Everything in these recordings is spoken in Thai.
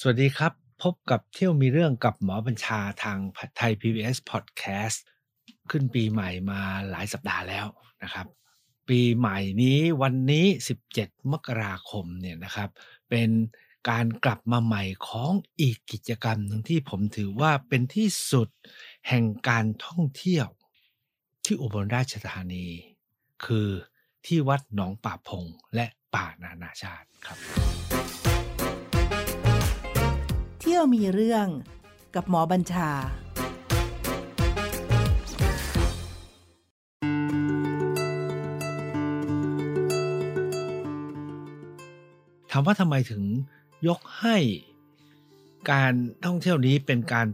สวัสดีครับ พบกับเที่ยวมีเรื่องกับหมอบัญชาทางไทย PBS Podcast ขึ้นปีใหม่มาหลายสัปดาห์แล้วนะครับ ปีใหม่นี้วันนี้ 17 มกราคมเนี่ยนะครับ เป็นการกลับมาใหม่ของอีกกิจกรรมหนึ่งที่ผมถือว่าเป็นที่สุดแห่งการท่องเที่ยวที่อุบลราชธานี คือที่วัดหนองป่าพงและป่านานาชาติครับ ที่ยวมีเรื่องกับหมอบัญชา ถามว่าทำไมถึงยกให้การท่องเที่ยวนี้เป็นการ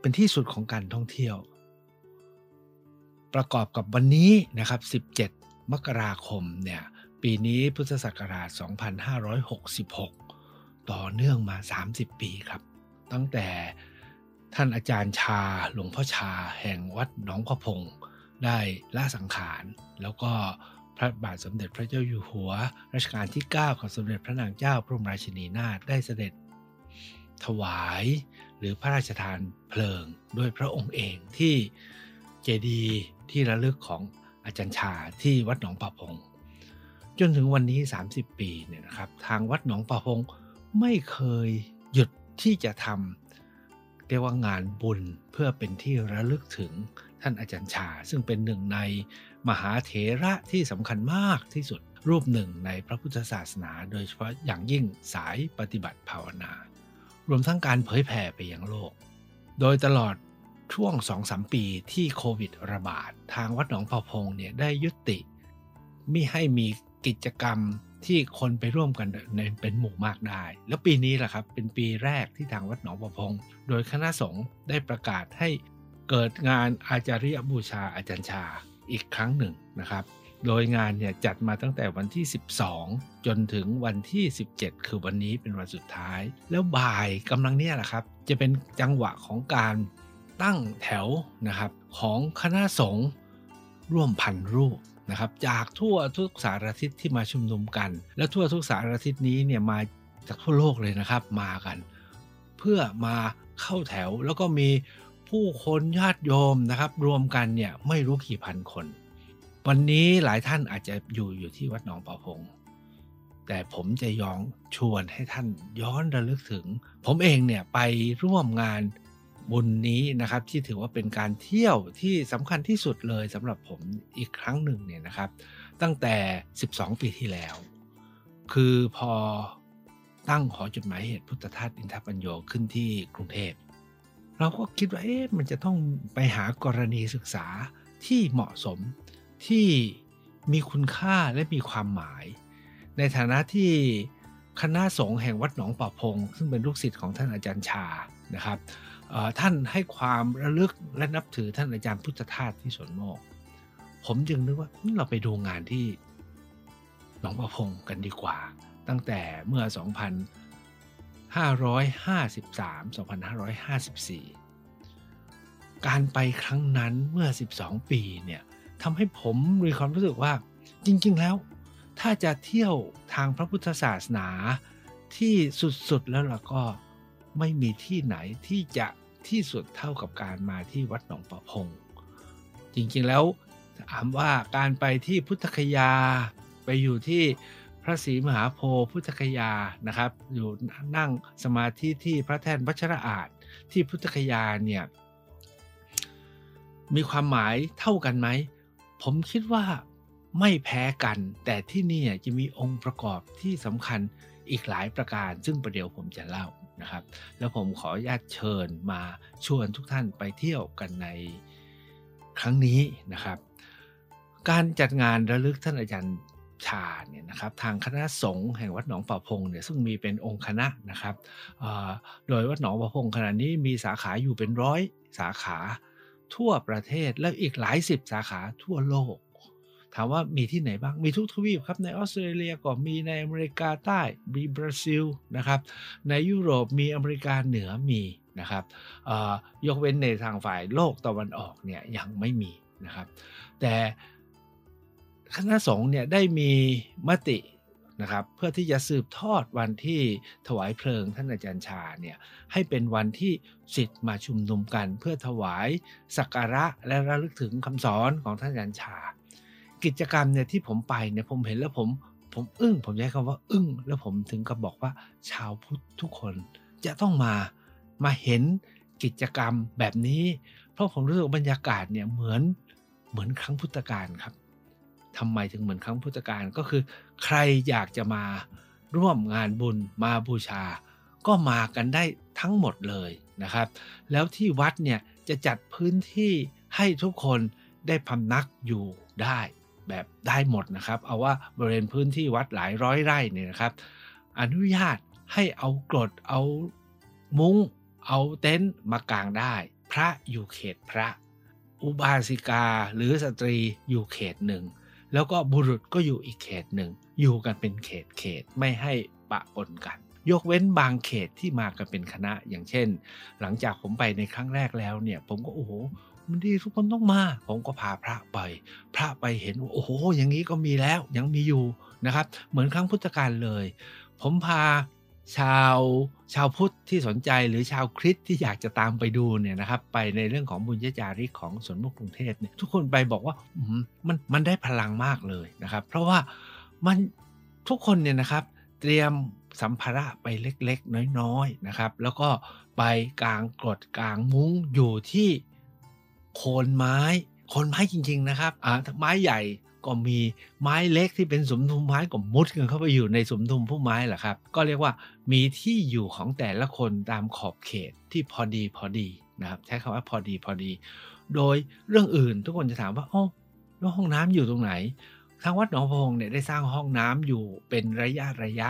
เป็นที่สุดของการท่องเที่ยว ประกอบกับวันนี้นะครับ 17 มกราคมเนี่ยปีนี้พุทธศักราช 2566 ต่อเนื่องมา 30 ปีครับ ตั้งแต่ท่านอาจารย์ชาหลวงพ่อชา แห่งวัดหนองพระพงได้ละสังขาร แล้วก็พระบาทสมเด็จพระเจ้าอยู่หัวรัชกาลที่9ของสมเด็จพระนางเจ้าพระบรมราชินีนาถได้เสด็จถวายหรือพระราชทานเพลิงด้วยพระองค์เองที่เจดีย์ที่ระลึกของอาจารย์ชาที่วัดหนองป่าพง จนถึงวันนี้ 30 ปีเนี่ยนะครับ ทางวัดหนองป่าพงไม่เคยหยุด ที่จะทำเรียกว่างานบุญเพื่อเป็นที่ระลึกถึงท่านอาจารย์ชา ซึ่งเป็นหนึ่งในมหาเถระที่สำคัญมากที่สุดรูปหนึ่งในพระพุทธศาสนา โดยเฉพาะอย่างยิ่งสายปฏิบัติภาวนา รวมทั้งการเผยแผ่ไปยังโลก โดยตลอดช่วง2-3ปีที่โควิดระบาด ทางวัดหนองพะพงเนี่ยได้ยุติ ไมิให้มีกิจกรรม ที่คนไปร่วมกันในเป็นหมู่มากได้ แล้วปีนี้แหละครับเป็นปีแรกที่ทางวัดหนองประพง โดยคณะสงฆ์ได้ประกาศให้เกิดงานอาจาริยบูชาอาจารย์ชาอีกครั้งหนึ่งนะครับ โดยงานเนี่ยจัดมาตั้งแต่วันที่ 12 จนถึงวันที่ 17 คือวันนี้เป็นวันสุดท้าย แล้วบ่ายกำลังเนี่ยแหละครับ จะเป็นจังหวะของการตั้งแถวนะครับของคณะสงฆ์ร่วมพันรูป นะครับจากทั่วทุกสารทิศที่มาชุมนุมกัน และทั่วทุกสารทิศนี้เนี่ยมาจากทั่วโลกเลยนะครับมากัน เพื่อมาเข้าแถวแล้วก็มีผู้คนญาติโยมนะครับรวมกันเนี่ยไม่รู้กี่พันคน วันนี้หลายท่านอาจจะอยู่อยู่ที่วัดหนองปะพง แต่ผมจะยองชวนให้ท่านย้อนระลึกถึง ผมเองเนี่ยไปร่วมงาน บุญนี้นะครับที่ถือว่าเป็นการเที่ยวที่สำคัญที่สุดเลยสำหรับผมอีกครั้งหนึ่งเนี่ยนะครับ ตั้งแต่ 12 ปีที่แล้ว คือพอตั้งหอจดหมายเหตุพุทธทาสอินทปัญโยขึ้นที่กรุงเทพเราก็คิดว่าเอ๊ะมันจะต้องไปหากรณีศึกษาที่เหมาะสมที่มีคุณค่าและมีความหมาย ในฐานะที่คณะสงฆ์แห่งวัดหนองป่าพง ซึ่งเป็นลูกศิษย์ของท่านอาจารย์ชานะครับ ท่านให้ความระลึกและนับถือท่านอาจารย์พุทธทาสที่สวนโมก ผมจึงนึกว่าเราไปดูงานที่หนองประพงกันดีกว่า ตั้งแต่เมื่อ 2553 2554 การไปครั้งนั้นเมื่อ 12 ปีเนี่ยทำให้ผมมีความรู้สึกว่าจริง ๆ แล้ว ถ้าจะเที่ยวทางพระพุทธศาสนาที่สุด ๆ แล้วล่ะก็ไม่มีที่ไหนที่จะ ที่สุดเท่ากับการมาที่วัดหนองประพง จริงๆแล้วถามว่าการไปที่พุทธคยา ไปอยู่ที่พระศรีมหาโพธิ์พุทธคยานะครับ อยู่นั่งสมาธิที่พระแท่นวัชระอาจที่พุทธคยาเนี่ยมีความหมายเท่ากันไหม ผมคิดว่าไม่แพ้กัน แต่ที่นี่จะมีองค์ประกอบที่สำคัญ อีกหลายประการ ซึ่งประเดี๋ยวผมจะเล่านะครับ แล้วผมขออนุญาตเชิญมาชวนทุกท่านไปเที่ยวกันในครั้งนี้นะครับ การจัดงานระลึกท่านอาจารย์ชาเนี่ยนะครับทางคณะสงฆ์แห่งวัดหนองป่าพงเนี่ยซึ่งมีเป็นองค์คณะนะครับโดยวัดหนองป่าพงขณะนี้มีสาขาอยู่เป็นร้อยสาขาทั่วประเทศและอีกหลายสิบสาขาทั่วโลก ถามว่ามีที่ไหนบ้าง มีทุกทวีปครับ ในออสเตรเลียก็มีในอเมริกาใต้ มีบราซิลนะครับ ในยุโรปมีอเมริกาเหนือมีนะครับยกเว้นในทางฝ่ายโลกตะวันออกเนี่ยยังไม่มีนะครับ แต่คณะสงฆ์เนี่ยได้มีมตินะครับเพื่อที่จะสืบทอดวันที่ถวายเพลิงท่านอาจารย์ชาเนี่ยให้เป็นวันที่สิทธิ์มาชุมนุมกัน เพื่อถวายสักการะและระลึกถึงคำสอนของท่านอาจารย์ชา กิจกรรมเนี่ยที่ผมไปเนี่ยผมเห็นแล้วผมผมอึ้งผมใช้คำว่า อึ้งแล้วผมถึงกับบอกว่า ชาวพุทธทุกคนจะต้องมามาเห็นกิจกรรมแบบนี้ เพราะผมรู้สึกบรรยากาศเนี่ยเหมือนเหมือนครั้งพุทธกาลครับทำไมถึงเหมือนครั้งพุทธกาลก็คือ ใครอยากจะมาร่วมงานบุญมาบูชา ก็มากันได้ทั้งหมดเลยนะครับ แล้วที่วัดเนี่ยจะจัดพื้นที่ให้ทุกคนได้พำนักอยู่ได้ แบบได้หมดนะครับ เอาว่าบริเวณพื้นที่วัดหลายร้อยไร่เนี่ยนะครับ อนุญาตให้เอากรดเอามุง้ง เอาเต็นท์มากางได้ พระอยู่เขตพระ อุบาสิกาหรือสตรีอยู่เขตหนึ่ง แล้วก็บุรุษก็อยู่อีกเขตหนึ่ง อยู่กันเป็นเขตเขตไม่ให้ปะปนกัน ยกเว้นบางเขตที่มากันเป็นคณะอย่างเช่น หลังจากผมไปในครั้งแรกแล้วเนี่ย ผมก็โอ้โห มันดีทุกคนต้องมา ผมก็พาพระไป พระไปเห็นว่าโอ้โห อย่างนี้ก็มีแล้วยังมีอยู่นะครับ เหมือนครั้งพุทธกาลเลย ผมพาชาวชาวพุทธที่สนใจหรือชาวคริสต์ที่อยากจะตามไปดูเนี่ยนะครับไปในเรื่องของบุญญาจาริกของสวนมุกกรุงเทพเนี่ยทุกคนไปบอกว่ามันมันได้พลังมากเลยนะครับ เพราะว่ามันทุกคนเนี่ยนะครับเตรียมสัมภาระไปเล็กๆ น้อยๆนะครับ แล้วก็ไปกลางกรดกลางมุ้งอยู่ที่ โคนไม้ โคนไม้จริง ๆ นะครับอ่าไม้ใหญ่ก็มีไม้เล็กที่เป็นสมทุมไม้ก็มุดกันเข้าไปอยู่ในสมทุมพุ่มไม้แหละครับ ก็เรียกว่ามีที่อยู่ของแต่ละคนตามขอบเขตที่พอดีพอดีนะครับใช้คำว่าพอดีพอดี โดยเรื่องอื่นทุกคนจะถามว่าโอ้แล้วห้องน้ำอยู่ตรงไหน ทางวัดหนองพงเนี่ยได้สร้างห้องน้ำอยู่เป็นระยะระยะ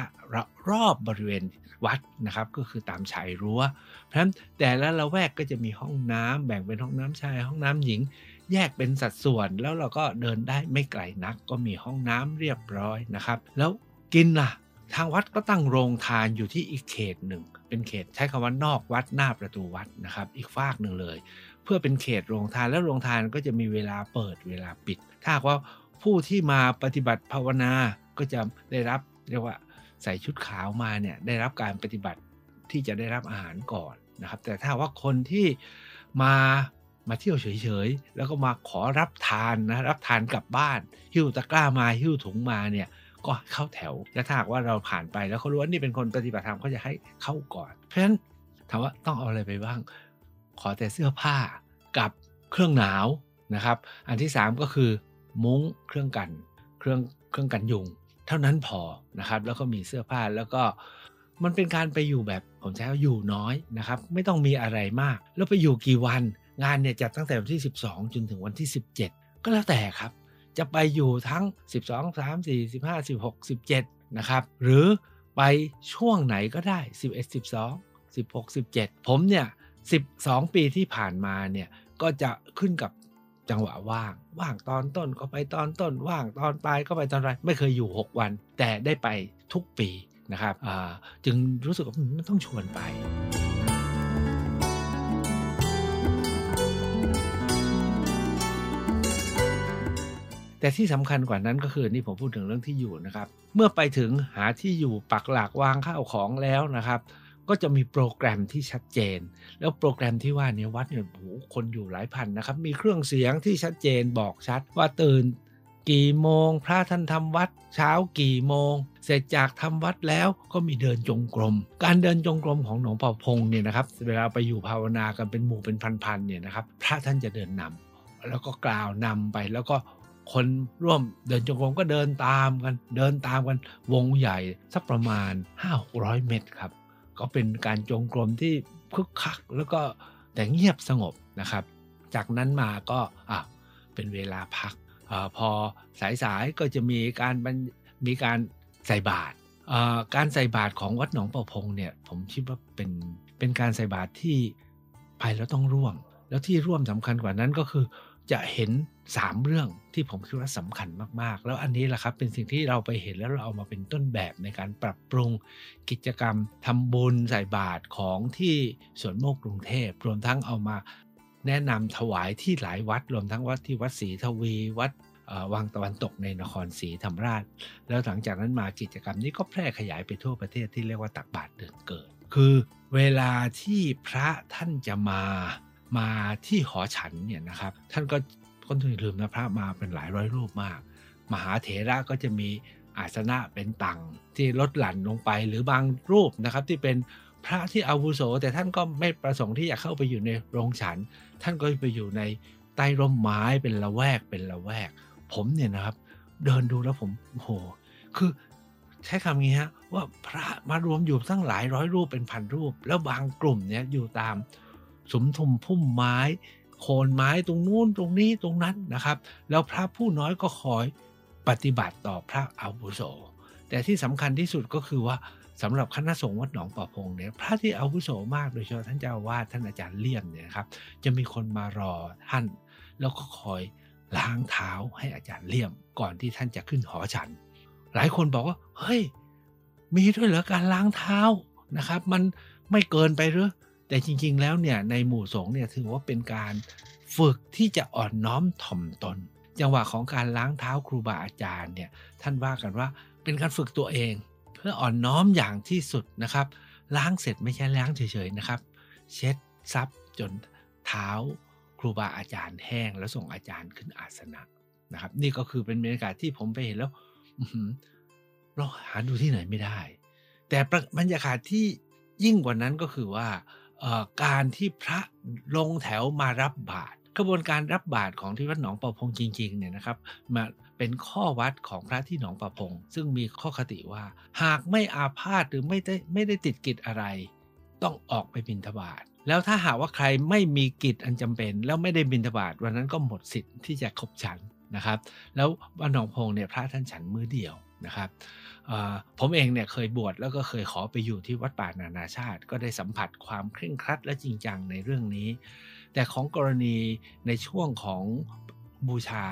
รอบบริเวณวัดนะครับ ก็คือตามชายรั้ว เพราะฉะนั้นแต่ละละแวกก็จะมีห้องน้ำแบ่งเป็นห้องน้ำชาย ห้องน้ำหญิง แยกเป็นสัดส่วนแล้วเราก็เดินได้ไม่ไกลนัก ก็มีห้องน้ำเรียบร้อยนะครับ แล้วกินล่ะ ทางวัดก็ตั้งโรงทานอยู่ที่อีกเขตหนึ่ง เป็นเขตใช้คำว่านอกวัดหน้าประตูวัดนะครับ อีกฝากหนึ่งเลย เพื่อเป็นเขตโรงทานแล้วโรงทานก็จะมีเวลาเปิดเวลาปิด ถ้าว่า ผู้ที่มาปฏิบัติภาวนาก็จะได้รับเรียกว่าใส่ชุดขาวมาเนี่ยได้รับการปฏิบัติที่จะได้รับอาหารก่อนนะครับ แต่ถ้าว่าคนที่มามาเที่ยวเฉยๆ แล้วก็มาขอรับทานนะรับทานกลับบ้าน หิ้วตะกร้ามาหิ้วถุงมาเนี่ยก็เข้าแถวและถ้าหากว่าเราผ่านไปแล้วเขารู้ว่านี่เป็นคนปฏิบัติธรรมเขาจะให้เข้าก่อน เพราะฉะนั้นถามว่าต้องเอาอะไรไปบ้าง ขอแต่เสื้อผ้ากับเครื่องหนาวนะครับ อันที่ 3 ก็คือ มุ้งเครื่องกัน เครื่องเครื่องกันยุง เท่านั้นพอนะครับ แล้วก็มีเสื้อผ้าแล้วก็มันเป็นการไปอยู่แบบผมใช้ว่าอยู่น้อยนะครับ ไม่ต้องมีอะไรมาก แล้วไปอยู่กี่วัน งานเนี่ยจัดตั้งแต่วันที่ 12 จนถึงวันที่ 17 ก็แล้วแต่ครับ จะไปอยู่ทั้ง 12 3 4 15 16 17 นะครับ หรือไปช่วงไหนก็ได้ 11 12 16 17 ผมเนี่ย 12 ปีที่ผ่านมาเนี่ยก็จะขึ้นกับ จังหวะว่าง ว่างตอนต้นก็ไปตอนต้น ว่างตอนปลายก็ไปตอนปลายไม่เคยอยู่ 6 วัน แต่ได้ไปทุกปีนะครับจึงรู้สึกว่ามันต้องชวนไปแต่ที่สำคัญกว่านั้นก็คือนี่ผมพูดถึงเรื่องที่อยู่นะครับ เมื่อไปถึงหาที่อยู่ปักหลักวางข้าวของแล้วนะครับ ก็จะมีโปรแกรมที่ชัดเจน แล้วโปรแกรมที่ว่านี้วัดเนี่ยโอ้โหคนอยู่หลายพันนะครับ มีเครื่องเสียงที่ชัดเจนบอกชัดว่าตื่นกี่โมง พระท่านทำวัดเช้ากี่โมง เสร็จจากทำวัดแล้วก็มีเดินจงกรม การเดินจงกรมของหลวงพ่อพงเนี่ยนะครับเวลาไปอยู่ภาวนากันเป็นหมู่เป็นพันๆเนี่ยนะครับพระท่านจะเดินนำแล้วก็กล่าวนำไปแล้วก็คนร่วมเดินจงกรมก็เดินตามกัน เดินตามกันวงใหญ่สักประมาณ 5-600 เมตรครับ ก็เป็นการจงกรมที่คึกคัก แล้วก็แต่เงียบสงบนะครับ จากนั้นมาก็อะเป็นเวลาพักอพอสายๆก็จะมีการมีการใส่บาตรการใส่บาตรของวัดหนองประพงเนี่ยผมคิดว่าเป็นเป็นการใส่บาตรที่ไปแล้วต้องร่วม แล้วที่ร่วมสำคัญกว่านั้นก็คือจะเห็น 3 เรื่องที่ผมคิดว่าสำคัญมากๆ แล้วอันนี้แหละครับเป็นสิ่งที่เราไปเห็นแล้วเราเอามาเป็นต้นแบบในการปรับปรุงกิจกรรมทำบุญใส่บาตรของที่สวนโมกกรุงเทพรวมทั้งเอามาแนะนำถวายที่หลายวัด รวมทั้งวัดที่วัดศรีทวีวัดวังตะวันตกในนครศรีธรรมราช แล้วหลังจากนั้นมากิจกรรมนี้ก็แพร่ขยายไปทั่วประเทศที่เรียกว่าตักบาตรเดือนเกิด คือเวลาที่พระท่านจะมามาที่หอฉันเนี่ยนะครับ ท่านก็ คนถึงลืมนะพระมาเป็นหลายร้อยรูปมาก มหาเถระก็จะมีอาสนะเป็นตังที่ลดหลั่นลงไปหรือบางรูปนะครับที่เป็นพระที่อาวุโส แต่ท่านก็ไม่ประสงค์ที่จะเข้าไปอยู่ในโรงฉัน ท่านก็ไปอยู่ในใต้ร่มไม้เป็นละแวกเป็นละแวก ผมเนี่ยนะครับ เดินดูแล้วผมโอ้โหคือใช้คำนี้ฮะว่าพระมารวมอยู่ตั้งหลายร้อยรูปเป็นพันรูป แล้วบางกลุ่มเนี่ยอยู่ตามสมทุมพุ่มไม้ โคนไม้ตรงนู้นตรงนี้ตรงนั้นนะครับ แล้วพระผู้น้อยก็คอยปฏิบัติต่อพระอาวุโส แต่ที่สำคัญที่สุดก็คือว่าสำหรับคณะสงฆ์วัดหนองป่าพงเนี่ยพระที่อาวุโสมากโดยเฉพาะท่านเจ้าวาดท่านอาจารย์เลี่ยมเนี่ยครับจะมีคนมารอท่าน แล้วก็คอยล้างเท้าให้อาจารย์เลี่ยมก่อนที่ท่านจะขึ้นหอฉัน หลายคนบอกว่าเฮ้ยมีด้วยเหรอการล้างเท้านะครับ มันไม่เกินไปหรือ แต่จริง ๆ แล้วเนี่ยในหมู่สงฆ์เนี่ยถือว่าเป็นการฝึกที่จะอ่อนน้อมถ่อมตน จังหวะของการล้างเท้าครูบาอาจารย์เนี่ยท่านว่ากันว่าเป็นการฝึกตัวเอง เพื่ออ่อนน้อมอย่างที่สุดนะครับ ล้างเสร็จไม่ใช่ล้างเฉยๆนะครับ เช็ดซับจนเท้าครูบาอาจารย์แห้งแล้วส่งอาจารย์ขึ้นอาสนะนะครับ นี่ก็คือเป็นบรรยากาศที่ผมไปเห็นแล้วเราหาดูที่ไหนไม่ได้ แต่บรรยากาศที่ยิ่งกว่านั้นก็คือว่า การที่พระลงแถวมารับบาตรกระบวนการรับบาตรของที่วัดหนองประพงจริงๆเนี่ยนะครับมาเป็นข้อวัดของพระที่หนองประพง ซึ่งมีข้อคติว่า หากไม่อาพาธหรือไม่ได้ไม่ได้ติดกิจอะไร ต้องออกไปบิณฑบาตแล้วถ้าหากว่าใครไม่มีกิจอันจำเป็น แล้วไม่ได้บิณฑบาตวันนั้นก็หมดสิทธิ์ที่จะคบฉันนะครับ แล้ววัดหนองพงเนี่ยพระท่านฉันมือเดียว นะครับผมเองเนี่ยเคยบวชแล้วก็เคยขอไปอยู่ที่วัดป่านานาชาติ ก็ได้สัมผัสความเคร่งครัดและจริงจังในเรื่องนี้ แต่ของกรณีในช่วงของบูชา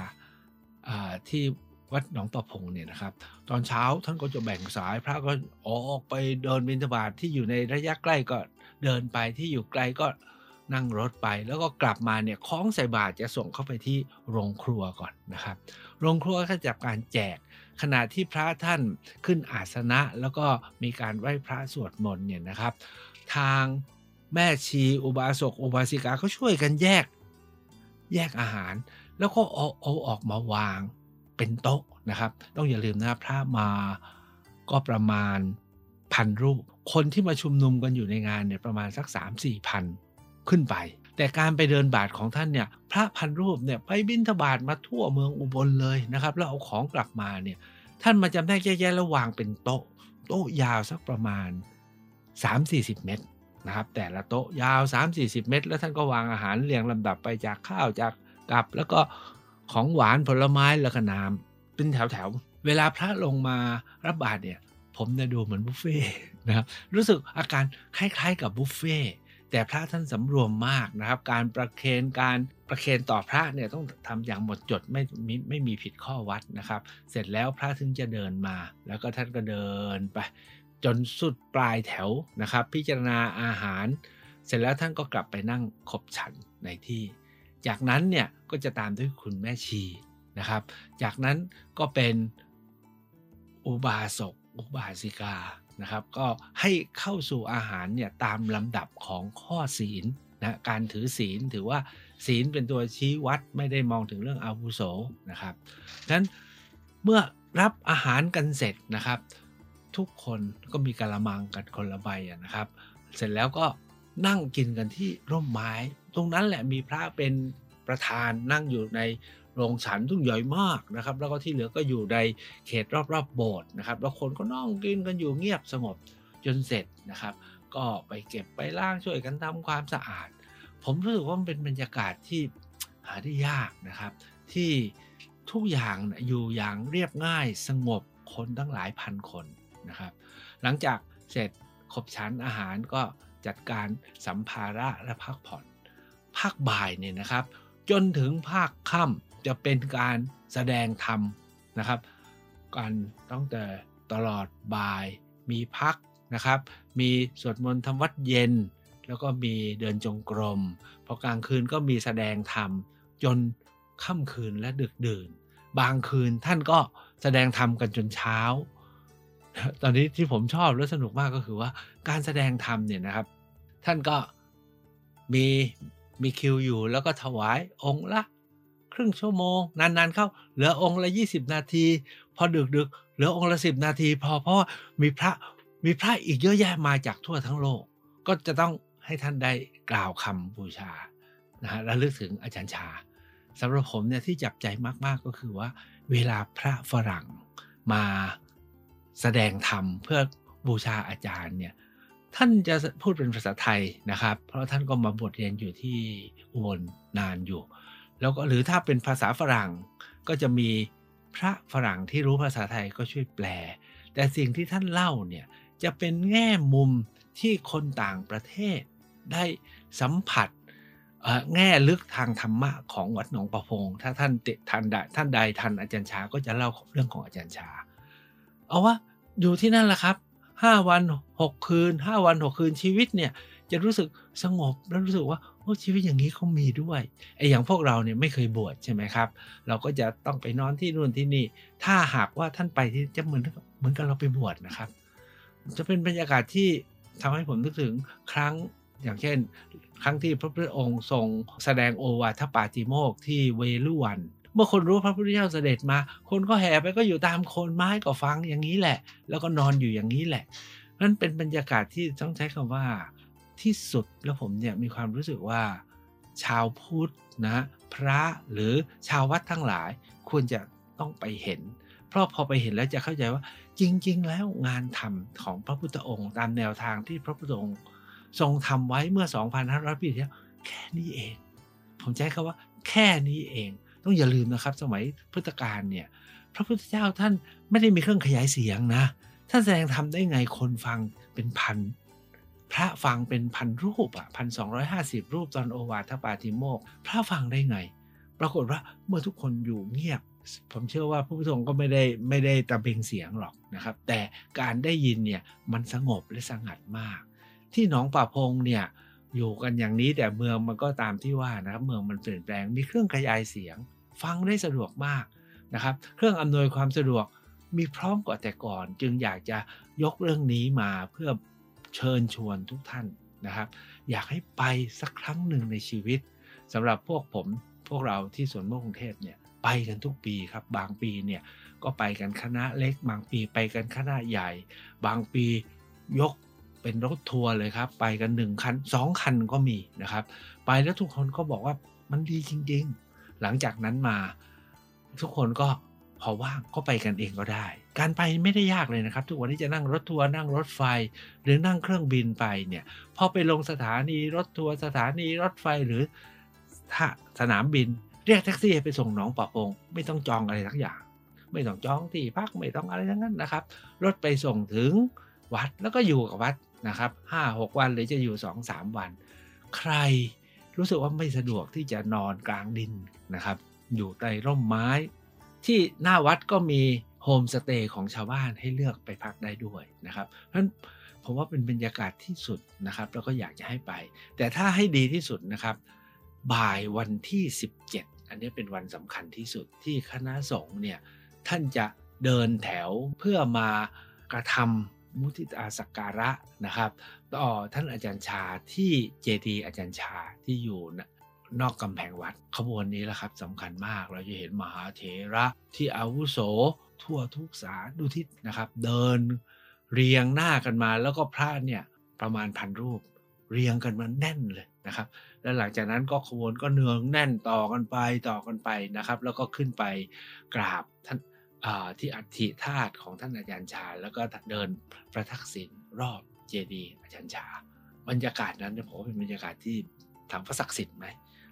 ที่วัดหนองประพงเนี่ยนะครับ ตอนเช้าท่านก็จะแบ่งสายพระก็ออกไปเดินบิณฑบาตทที่อยู่ในระยะใกล้ก็เดินไปที่อยู่ไกลก็นั่งรถไปแล้วก็กลับมาเนี่ยคล้องใส่บาตรจะส่งเข้าไปที่โรงครัวก่อนนะครับ โรงครัวก็จะการแจก ขณะที่พระท่านขึ้นอาสนะแล้วก็มีการไหว้พระสวดมนต์เนี่ยนะครับ ทางแม่ชีอุบาสกอุบาสิกาเขาช่วยกันแยกแยกอาหาร แล้วก็เอาเอาออกมาวางเป็นโต๊ะนะครับ ต้องอย่าลืมนะพระมาก็ประมาณพันรูป คนที่มาชุมนุมกันอยู่ในงานเนี่ยประมาณสัก 3 4 พันขึ้นไป แต่การไปเดินบาทของท่านเนี่ยพระพันรูปเนี่ยไปบิณฑบาตมาทั่วเมืองอุบลเลยนะครับ แล้วเอาของกลับมาเนี่ยท่านมาจำได้แย่ๆแล้ววางเป็นโต๊ะ โต๊ะยาวสักประมาณ 3-40 เมตรนะครับแต่ละโต๊ะยาว 3-40 เมตร แล้วท่านก็วางอาหารเรียงลำดับไปจากข้าวจากกับ แล้วก็ของหวานผลไม้แล้วก็น้ำเป็นแถวๆ เวลาพระลงมารับบาตรเนี่ยผมจะดูเหมือนบุฟเฟ่นะครับรู้สึกอาการคล้ายๆกับบุฟเฟ่ แต่พระท่านสำรวมมากนะครับ การประเคนการประเคนต่อพระเนี่ยต้องทำอย่างหมดจดไม่ไม่ไม่มีผิดข้อวัดนะครับ เสร็จแล้วพระถึงจะเดินมา แล้วก็ท่านก็เดินไป จนสุดปลายแถวนะครับ พิจารณาอาหาร เสร็จแล้วท่านก็กลับไปนั่งขบฉันในที่ จากนั้นเนี่ยก็จะตามด้วยคุณแม่ชีนะครับ จากนั้นก็เป็นอุบาสกอุบาสิกา นะครับก็ให้เข้าสู่อาหารเนี่ยตามลำดับของข้อศีลนะการถือศีลถือว่าศีลเป็นตัวชี้วัดไม่ได้มองถึงเรื่องอาวุโสนะครับฉะนั้นเมื่อรับอาหารกันเสร็จนะครับ ทุกคนก็มีกะละมังกันคนละใบนะครับ เสร็จแล้วก็นั่งกินกันที่ร่มไม้ ตรงนั้นแหละมีพระเป็นประธานนั่งอยู่ใน โรงฉันทุ่งใหญ่มากนะครับ แล้วก็ที่เหลือก็อยู่ในเขตรอบๆโบสถ์นะครับ แล้วคนก็นั่งกินกันอยู่เงียบสงบจนเสร็จนะครับ ก็ไปเก็บไปล้างช่วยกันทำความสะอาด ผมรู้สึกว่ามันเป็นบรรยากาศที่หาได้ยากนะครับ ที่ทุกอย่างอยู่อย่างเรียบง่ายสงบคนตั้งหลายพันคนนะครับ หลังจากเสร็จครบชั้นอาหารก็จัดการสัมภาระและพักผ่อน ภาคบ่ายเนี่ยนะครับ จนถึงภาคค่ำ จะเป็นการแสดงธรรมนะครับการตั้งแต่ตลอดบ่ายมีพักนะครับ มีสวดมนต์ทำวัดเย็น แล้วก็มีเดินจงกรมพอกลางคืนก็มีแสดงธรรม จนค่ำคืนและดึกดื่น บางคืนท่านก็แสดงธรรมกันจนเช้า ตอนนี้ที่ผมชอบและสนุกมากก็คือว่าการแสดงธรรมเนี่ยนะครับ ท่านก็มีมีคิวอยู่แล้วก็ถวายองค์ละ ครึ่งชั่วโมง นานๆเข้าเหลือองค์ละ 20 นาที พอดึกๆเหลือองค์ละ 10 นาที พอเพราะมีพระมีพระอีกเยอะแยะมาจากทั่วทั้งโลก ก็จะต้องให้ท่านได้กล่าวคำบูชานะฮะระลึกถึงอาจารย์ชาสำหรับผมเนี่ยที่จับใจมากๆก็คือว่า เวลาพระฝรั่งมาแสดงธรรมเพื่อบูชาอาจารย์เนี่ยท่านจะพูดเป็นภาษาไทยนะครับ เพราะท่านก็มาบทเรียนอยู่ที่อุบลนานอยู่ แล้วก็หรือถ้าเป็นภาษาฝรั่งก็จะมีพระฝรั่งที่รู้ภาษาไทยก็ช่วยแปล แต่สิ่งที่ท่านเล่าเนี่ยจะเป็นแง่มุมที่คนต่างประเทศได้สัมผัสแง่ลึกทางธรรมะของวัดหนองประพง ถ้าท่านติทันใดท่านใดทันอาจารย์ชา ก็จะเล่าเรื่องของอาจารย์ชา เอาว่าอยู่ที่นั่นแหละครับห้าวันหกคืนห้าวันหกคืนชีวิตเนี่ยจะรู้สึกสงบแล้วรู้สึกว่า โอ้ชีวิตอย่างนี้เขามีด้วยไอ้อย่างพวกเราเนี่ยไม่เคยบวชใช่ไหมครับ เราก็จะต้องไปนอนที่นู่นที่นี่ ถ้าหากว่าท่านไปที่จะเหมือนเหมือนกับเราไปบวชนะครับ จะเป็นบรรยากาศที่ทำให้ผมนึกถึงครั้งอย่างเช่น ครั้งที่พระพุทธองค์ทรงแสดงโอวาทปาติโมกที่เวลุวัน เมื่อคนรู้พระพุทธเจ้าเสด็จมา คนก็แห่ไปก็อยู่ตามโคนไม้ก็ฟังอย่างนี้แหละ แล้วก็นอนอยู่อย่างนี้แหละนั่นเป็นบรรยากาศที่ต้องใช้คำว่า ที่สุดแล้วผมเนี่ยมีความรู้สึกว่า ชาวพุทธนะพระหรือชาววัดทั้งหลายควรจะต้องไปเห็น เพราะพอไปเห็นแล้วจะเข้าใจว่าจริง ๆ แล้วงานทำของพระพุทธองค์ตามแนวทางที่พระพุทธองค์ทรงทำไว้เมื่อ 2,500 ปีที่แล้วแค่นี้เอง ผมใช้คำว่า แค่นี้เอง ต้องอย่าลืมนะครับ สมัยพุทธกาลเนี่ยพระพุทธเจ้าท่านไม่ได้มีเครื่องขยายเสียงนะท่านแสดงทำได้ไงคนฟังเป็นพัน พระฟังเป็นพันรูปอะพันสองร้อยห้าสิบรูปตอนโอวาทปาติโมกพระฟังได้ไง ปรากฏว่าเมื่อทุกคนอยู่เงียบ ผมเชื่อว่าพระพุทธองค์ก็ไม่ได้ไม่ได้ตะเบงเสียงหรอกนะครับ แต่การได้ยินเนี่ยมันสงบและสงัดมาก ที่หนองป่าพงเนี่ยอยู่กันอย่างนี้แต่เมืองมันก็ตามที่ว่านะครับเมืองมันเปลี่ยนแปลงมีเครื่องขยายเสียง ฟังได้สะดวกมากนะครับ เครื่องอำนวยความสะดวกมีพร้อมกว่าแต่ก่อน จึงอยากจะยกเรื่องนี้มาเพื่อ เชิญชวนทุกท่านนะครับ อยากให้ไปสักครั้งหนึ่งในชีวิตสำหรับพวกผมพวกเราที่สวนโมกกรุงเทพเนี่ยไปกันทุกปีครับ บางปีเนี่ยก็ไปกันคณะเล็ก บางปีไปกันคณะใหญ่ บางปียกเป็นรถทัวร์เลยครับ ไปกันหนึ่งคันสองคันก็มีนะครับ ไปแล้วทุกคนก็บอกว่ามันดีจริง ๆ หลังจากนั้นมา ทุกคนก็ พอว่างก็ไปกันเองก็ได้ การไปไม่ได้ยากเลยนะครับ ทุกวันนี้จะนั่งรถทัวร์นั่งรถไฟ หรือนั่งเครื่องบินไปเนี่ยพอไปลงสถานีรถทัวร์สถานีรถไฟหรือถ้าสนามบิน เรียกแท็กซี่ไปส่งหนองปะปง ไม่ต้องจองอะไรทั้งอย่าง ไม่ต้องจองที่พักไม่ต้องอะไรทั้งนั้นนะครับ รถไปส่งถึงวัดแล้วก็อยู่กับวัดนะครับห้าหกวันหรือจะอยู่สองสามวัน ใครรู้สึกว่าไม่สะดวกที่จะนอนกลางดินนะครับ อยู่ใต้ร่มไม้ ที่หน้าวัดก็มีโฮมสเตย์ของชาวบ้านให้เลือกไปพักได้ด้วยนะครับเพราะฉะนั้นผมว่าเป็นบรรยากาศที่สุดนะครับแล้วก็อยากจะให้ไป แต่ถ้าให้ดีที่สุดนะครับ บ่ายวันที่ 17 อันนี้เป็นวันสำคัญที่สุดที่คณะสงฆ์เนี่ยท่านจะเดินแถวเพื่อมากระทำมุทิตาสักการะนะครับต่อท่านอาจารย์ชาที่เจดีอาจารย์ชาที่อยู่น นอกกำแพงวัดขบวนนี้แหละครับสำคัญมากเราจะเห็นมหาเถระที่อาวุโสทั่วทุกสาดูทิศนะครับ เดินเรียงหน้ากันมาแล้วก็พระเนี่ยประมาณพันรูป เรียงกันมาแน่นเลยนะครับ แล้วหลังจากนั้นก็ขบวนก็เนืองแน่นต่อกันไปต่อกันไปนะครับ แล้วก็ขึ้นไปกราบท่านที่อัฐิธาตุของท่านอาจารย์ชา แล้วก็เดินประทักษิณรอบเจดีย์อาจารย์ชา บรรยากาศนั้นผมว่าเป็นบรรยากาศที่ทำพระศักดิ์สิทธิ์ไหม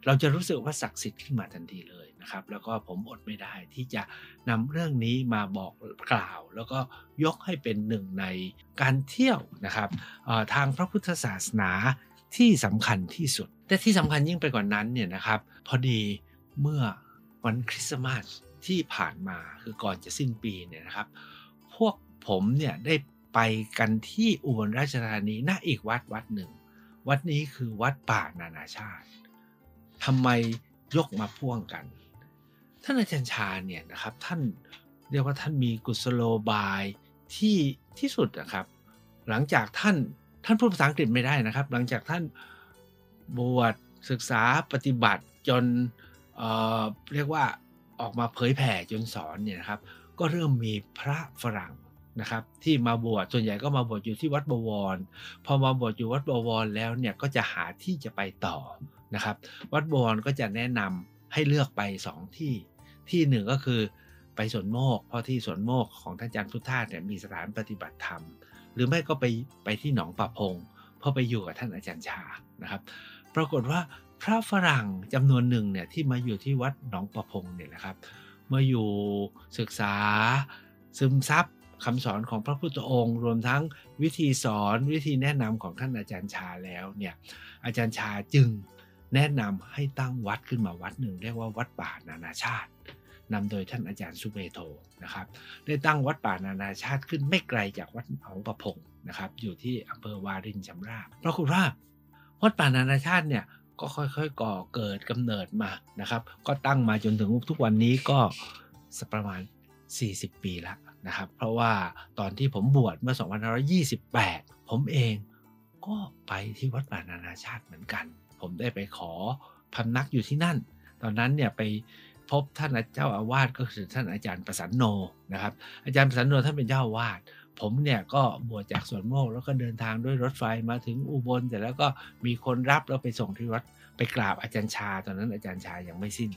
เราจะรู้สึกว่าศักดิ์สิทธิ์ขึ้นมาทันทีเลยนะครับ แล้วก็ผมอดไม่ได้ที่จะนำเรื่องนี้มาบอกกล่าว แล้วก็ยกให้เป็นหนึ่งในการเที่ยวนะครับทางพระพุทธศาสนาที่สำคัญที่สุด แต่ที่สำคัญยิ่งไปกว่านั้นเนี่ยนะครับ พอดีเมื่อวันคริสต์มาสที่ผ่านมาคือก่อนจะสิ้นปีเนี่ยนะครับ พวกผมเนี่ยได้ไปกันที่อุบลราชธานีณอีกวัดวัดหนึ่ง วัดนี้คือวัดป่านานาชาติ ทำไมยกมาพ่วงกัน ท่านอาจารย์ชาเนี่ยนะครับท่านเรียกว่าท่านมีกุศโลบายที่ที่สุดนะครับ หลังจากท่านท่านพูดภาษาอังกฤษไม่ได้นะครับ หลังจากท่านบวชศึกษาปฏิบัติจนเเรียกว่าออกมาเผยแผ่จนสอนเนี่ยนะครับ ก็เริ่มมีพระฝรั่งนะครับ ที่มาบวชส่วนใหญ่ก็มาบวชอยู่ที่วัดบวร พอมาบวชอยู่วัดบวรแล้วเนี่ยก็จะหาที่จะไปต่อ นะครับ วัดบวรก็จะแนะนำให้เลือกไปสองที่ที่หนึ่งก็คือไปสวนโมก เพราะที่สวนโมกของท่านอาจารย์พุทธาเนี่ยมีสถานปฏิบัติธรรม หรือไม่ก็ไปไปที่หนองป่าพงเพราะไปอยู่กับท่านอาจารย์ชานะครับ ปรากฏว่าพระฝรั่งจำนวนหนึ่งเนี่ยที่มาอยู่ที่วัดหนองประพงเนี่ยนะครับเมื่ออยู่ศึกษาซึมซับคำสอนของพระพุทธองค์ รวมทั้งวิธีสอนวิธีแนะนำของท่านอาจารย์ชาแล้วเนี่ยอาจารย์ชาจึง แนะนำให้ตั้งวัดขึ้นมาวัดหนึ่งเรียกว่าวัดป่านานาชาตินำโดยท่านอาจารย์สุเบโทนะครับ ได้ตั้งวัดป่านานาชาติขึ้นไม่ไกลจากวัดหนองประพงนะครับ อยู่ที่อำเภอวารินชำราบปรากฏว่าวัดป่านานาชาติเนี่ยก็ค่อยๆก่อเกิดกำเนิดมานะครับ ก็ตั้งมาจนถึงทุกวันนี้ก็สักประมาณ 40 ปีแล้วนะครับ เพราะว่าตอนที่ผมบวชเมื่อ 2528 ผมเองก็ไปที่วัดป่านานาชาติเหมือนกัน ผมได้ไปขอพำนักอยู่ที่นั่น ตอนนั้นเนี่ยไปพบท่านเจ้าอาวาสก็คือท่านอาจารย์ประสันโนนะครับ อาจารย์ประสันโนท่านเป็นเจ้าอาวาสผมเนี่ยก็บวชจากสวนโมกแล้วก็เดินทางด้วยรถไฟมาถึงอุบลเสร็จแล้วก็มีคนรับแล้วไปส่งที่วัดไปกราบอาจารย์ชา ตอนนั้นอาจารย์ชายังไม่สิ้น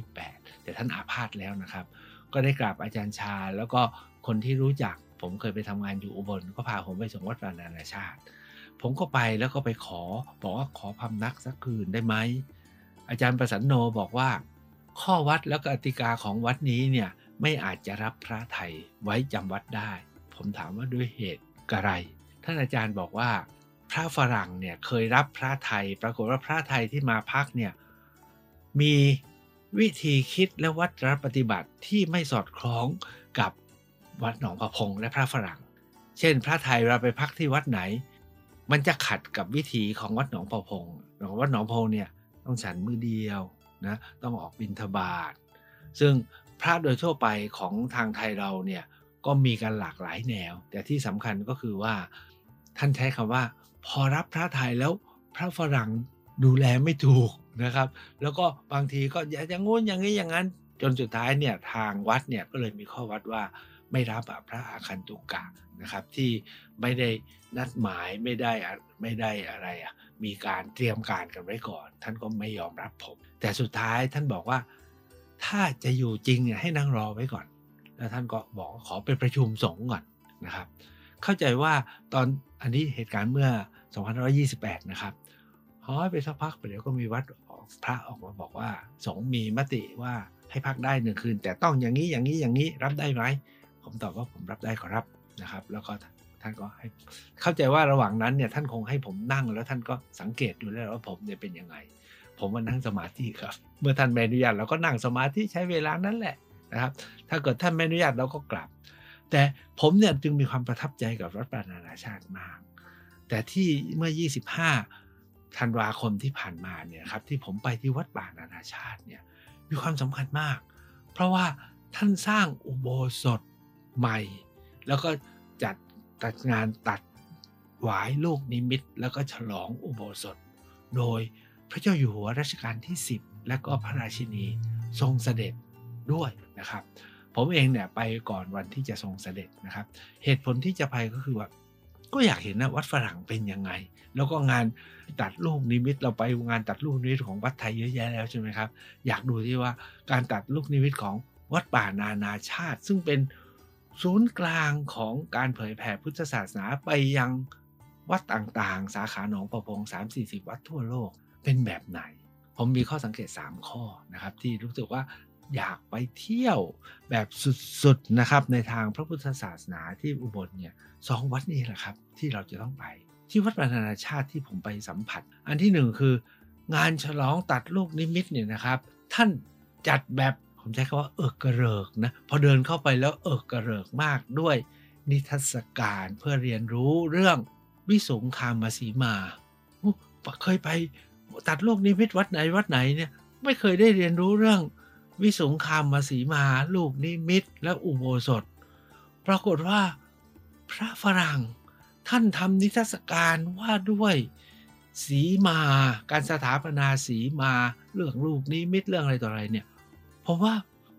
2528 แต่ท่านอาพาธแล้วนะครับ ก็ได้กราบอาจารย์ชา แล้วก็คนที่รู้จักผมเคยไปทำงานอยู่อุบลก็พาผมไปส่งวัดปรานานาชาติ ผมก็ไปแล้วก็ไปขอ บอกว่าขอพำนักสักคืนได้ไหม อาจารย์ประสันโนบอกว่า ข้อวัดแล้วก็อติกาของวัดนี้เนี่ยไม่อาจจะรับพระไทยไว้จำวัดได้ ผมถามว่าด้วยเหตุอะไร ท่านอาจารย์บอกว่า พระฝรั่งเนี่ยเคยรับพระไทย ปรากฏว่าพระไทยที่มาพักเนี่ยมีวิธีคิดและวัดรปฏิบัติที่ไม่สอดคล้องกับวัดหนองประพงและพระฝรั่ง เช่น พระไทยเราไปพักที่วัดไหน มันจะขัดกับวิถีของวัดหนองประพงวัดหนองพงเนี่ยต้องฉันมือเดียวนะต้องออกบิณฑบาตซึ่งพระโดยทั่วไปของทางไทยเราเนี่ยก็มีกันหลากหลายแนว แต่ที่สำคัญก็คือว่า ท่านใช้คำว่า พอรับพระไทยแล้วพระฝรั่งดูแลไม่ถูกนะครับ แล้วก็บางทีก็อย่างงู้นอย่างนี้อย่างนั้น จนสุดท้ายเนี่ยทางวัดเนี่ยก็เลยมีข้อวัดว่า ไม่รับพระอาคันตุกะนะครับที่ไม่ได้นัดหมายไม่ได้ไม่ได้อะไรอะมีการเตรียมการกันไว้ก่อน ท่านก็ไม่ยอมรับผม แต่สุดท้ายท่านบอกว่า ถ้าจะอยู่จริงให้นั่งรอไว้ก่อน แล้วท่านก็บอกขอไปประชุมสงฆ์ก่อนนะครับ เข้าใจว่าตอนอันนี้เหตุการณ์เมื่อ 2528 นะครับพอไปสักพักเดี๋ยวก็มีวัดพระออกมาบอกว่า สงฆ์มีมติว่าให้พักได้หนึ่งคืน แต่ต้องอย่างนี้อย่างนี้อย่างนี้รับได้ไหม ผมตอบว่าผมรับได้ขอรับนะครับ แล้วก็ท่านก็ให้เข้าใจว่าระหว่างนั้นเนี่ยท่านคงให้ผมนั่งแล้วท่านก็สังเกตดูแล้วว่าผมเนี่ยเป็นยังไง ผมมานั่งสมาธิครับ เมื่อท่านไม่อนุญาตเราก็นั่งสมาธิใช้เวลานั้นแหละนะครับ ถ้าเกิดท่านไม่อนุญาตเราก็กลับ แต่ผมเนี่ยจึงมีความประทับใจกับรัฐบาลนานาชาติมาก แต่ที่เมื่อ 25ธันวาคมที่ผ่านมาเนี่ยครับที่ผมไปที่วัดป่านานาชาติเนี่ยมีความสำคัญมาก เพราะว่าท่านสร้างอุโบสถ ใหม่ แล้วก็จัดตัดงานตัดหวายลูกนิมิต แล้วก็ฉลองอุโบสถ โดยพระเจ้าอยู่หัวรัชกาลที่ 10 และก็พระราชินีทรงเสด็จด้วยนะครับ ผมเองเนี่ยไปก่อนวันที่จะทรงเสด็จนะครับ เหตุผลที่จะไปก็คือว่าก็อยากเห็นนะวัดฝรั่งเป็นยังไง แล้วก็งานตัดลูกนิมิตเราไปงานตัดลูกนิมิตของวัดไทยเยอะแยะแล้วใช่ไหมครับ อยากดูที่ว่าการตัดลูกนิมิตของวัดป่านานาชาติ ซึ่งเป็น ศูนย์กลางของการเผยแผ่พุทธศาสนาไปยังวัดต่างๆ สาขาหนองประพงสามสี่สิบวัดทั่วโลกเป็นแบบไหน ผมมีข้อสังเกต 3 ข้อนะครับที่รู้สึกว่าอยากไปเที่ยวแบบสุดๆนะครับในทางพระพุทธศาสนาที่อุบลเนี่ยสองวัดนี้แหละครับที่เราจะต้องไป ที่วัดปนานาชาติที่ผมไปสัมผัส อันที่หนึ่งคืองานฉลองตัดลูกนิมิตเนี่ยนะครับ ท่านจัดแบบ ผมใช้คำว่าเอิกกระเริกนะพอเดินเข้าไปแล้วเอิกกระเริกมากด้วยนิทรรศการเพื่อเรียนรู้เรื่องวิสุงคามาสีมาเคยไปตัดโลกนิมิตวัดไหนวัดไหนเนี่ยไม่เคยได้เรียนรู้เรื่องวิสุงคามมาสีมา ลูกนิมิตและอุโบสถ ปรากฏว่าพระฝรั่งท่านทำนิทรรศการว่าด้วยสีมา การสถาปนาสีมา เรื่องลูกนิมิตเรื่องอะไรต่ออะไรเนี่ย ผมว่า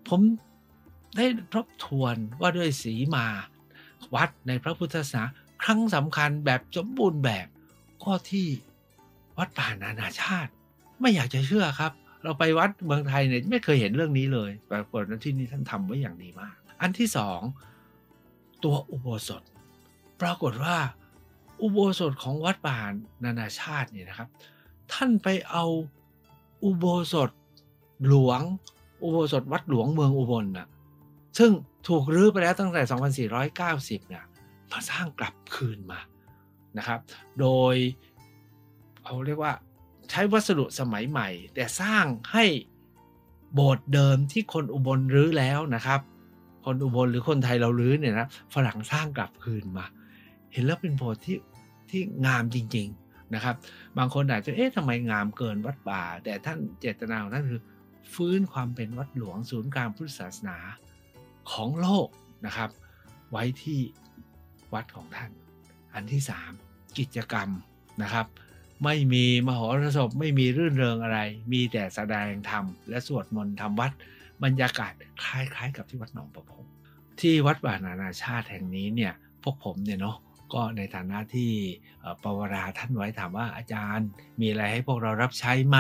ผมได้ทบทวนว่าด้วยสีมาวัดในพระพุทธศาสนาครั้งสำคัญแบบสมบูรณ์แบบก็ที่วัดป่านานาชาติ ไม่อยากจะเชื่อครับ เราไปวัดเมืองไทยเนี่ยไม่เคยเห็นเรื่องนี้เลยปรากฏว่าที่นี่ท่านทำไว้อย่างดีมาก อันที่สองตัวอุโบสถ ปรากฏว่าอุโบสถของวัดป่านานาชาติเนี่ยนะครับ ท่านไปเอาอุโบสถหลวง อุโบสถวัดหลวงเมืองอุบลน่ะซึ่งถูกรื้อไปแล้วตั้งแต่ 2490เนี่ยมาสร้างกลับคืนมานะครับ โดยเอาเรียกว่าใช้วัสดุสมัยใหม่ แต่สร้างให้โบสถ์เดิมที่คนอุบลรื้อแล้วนะครับ คนอุบลหรือคนไทยเรารื้อเนี่ยนะฝรั่งสร้างกลับคืนมา เห็นแล้วเป็นโบสถ์ที่ที่งามจริง ๆนะครับ บางคนอาจจะเอ๊ะทำไมงามเกินวัดป่า แต่ท่านเจตนาของท่านคือ ฟื้นความเป็นวัดหลวงศูนย์กลางพุทธศาสนาของโลกนะครับ ไว้ที่วัดของท่าน อันที่ 3 กิจกรรมนะครับ ไม่มีมโหรสพไม่มีรื่นเริงอะไร มีแต่แสดงธรรมและสวดมนต์ทำวัดบรรยากาศคล้ายๆ กับที่วัดหนองประพงที่วัดป่านานาชาติแห่งนี้เนี่ยพวกผมเนี่ยเนาะ ก็ในฐานะที่ปวราท่านไว้ถามว่าอาจารย์มีอะไรให้พวกเรารับใช้ไหม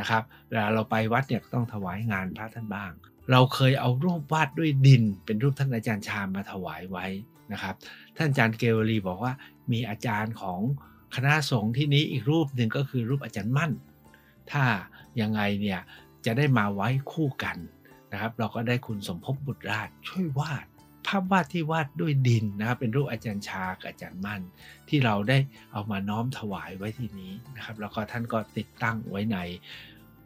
นะครับเวลาเราไปวัดเนี่ยต้องถวายงานพระท่านบ้าง เราเคยเอารูปวาดด้วยดิน เป็นรูปท่านอาจารย์ชามาถวายไว้นะครับ ท่านอาจารย์เกวลีบอกว่ามีอาจารย์ของคณะสงฆ์ที่นี้อีกรูปหนึ่งก็คือรูปอาจารย์มั่น ถ้ายังไงเนี่ยจะได้มาไว้คู่กันนะครับ เราก็ได้คุณสมภพบุตรราชช่วยวาด ภาพวาดที่วาดด้วยดินนะครับเป็นรูปอาจารย์ชากับอาจารย์มั่น ที่เราได้เอามาน้อมถวายไว้ที่นี้นะครับ แล้วก็ท่านก็ติดตั้งไว้ใน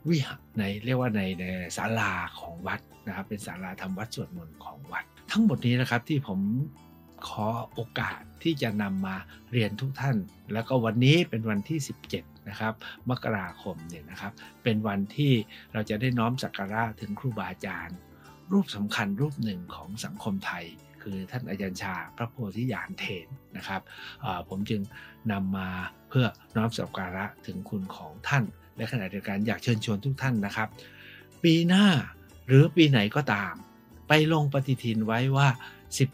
วิหารในเรียกว่าในในศาลาของวัดนะครับ เป็นศาลาทำวัดสวดมนต์ของวัด ทั้งหมดนี้นะครับที่ผมขอโอกาสที่จะนำมาเรียนทุกท่าน แล้วก็วันนี้เป็นวันที่ 17 นะครับ มกราคมเนี่ยนะครับ เป็นวันที่เราจะได้น้อมสักการะถึงครูบาอาจารย์ รูปสำคัญรูปหนึ่งของสังคมไทย คือท่านอาจารย์ชาพระโพธิญาณเถรนะครับผมจึงนำมาเพื่อน้อมสักการะถึงคุณของท่าน และขณะเดียวกันอยากเชิญชวนทุกท่านนะครับ ปีหน้าหรือปีไหนก็ตาม ไปลงปฏิทินไว้ว่า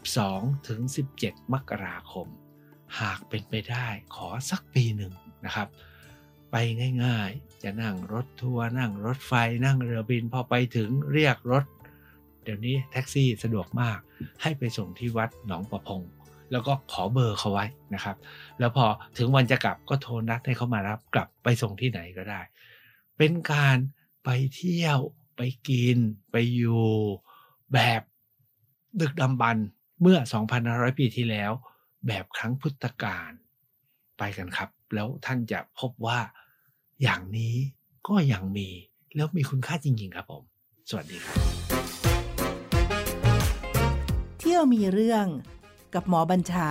12 ถึง 17 มกราคม หากเป็นไปได้ขอสักปีหนึ่งนะครับไปง่ายๆ จะนั่งรถทัวร์นั่งรถไฟนั่งเรือบินพอไปถึงเรียกรถ เดี๋ยวนี้แท็กซี่สะดวกมาก ให้ไปส่งที่วัดหนองประพง แล้วก็ขอเบอร์เขาไว้นะครับ แล้วพอถึงวันจะกลับก็โทรนัดให้เขามารับกลับไปส่งที่ไหนก็ได้ เป็นการไปเที่ยวไปกิน ไปอยู่แบบดึกดำบรรเมื่อ 2,500 ปีที่แล้ว แบบครั้งพุทธกาลไปกันครับ แล้วท่านจะพบว่าอย่างนี้ก็ยังมี แล้วมีคุณค่าจริง ๆ ครับผม สวัสดีครับ เที่อมีเรื่องกับหมอบัญชา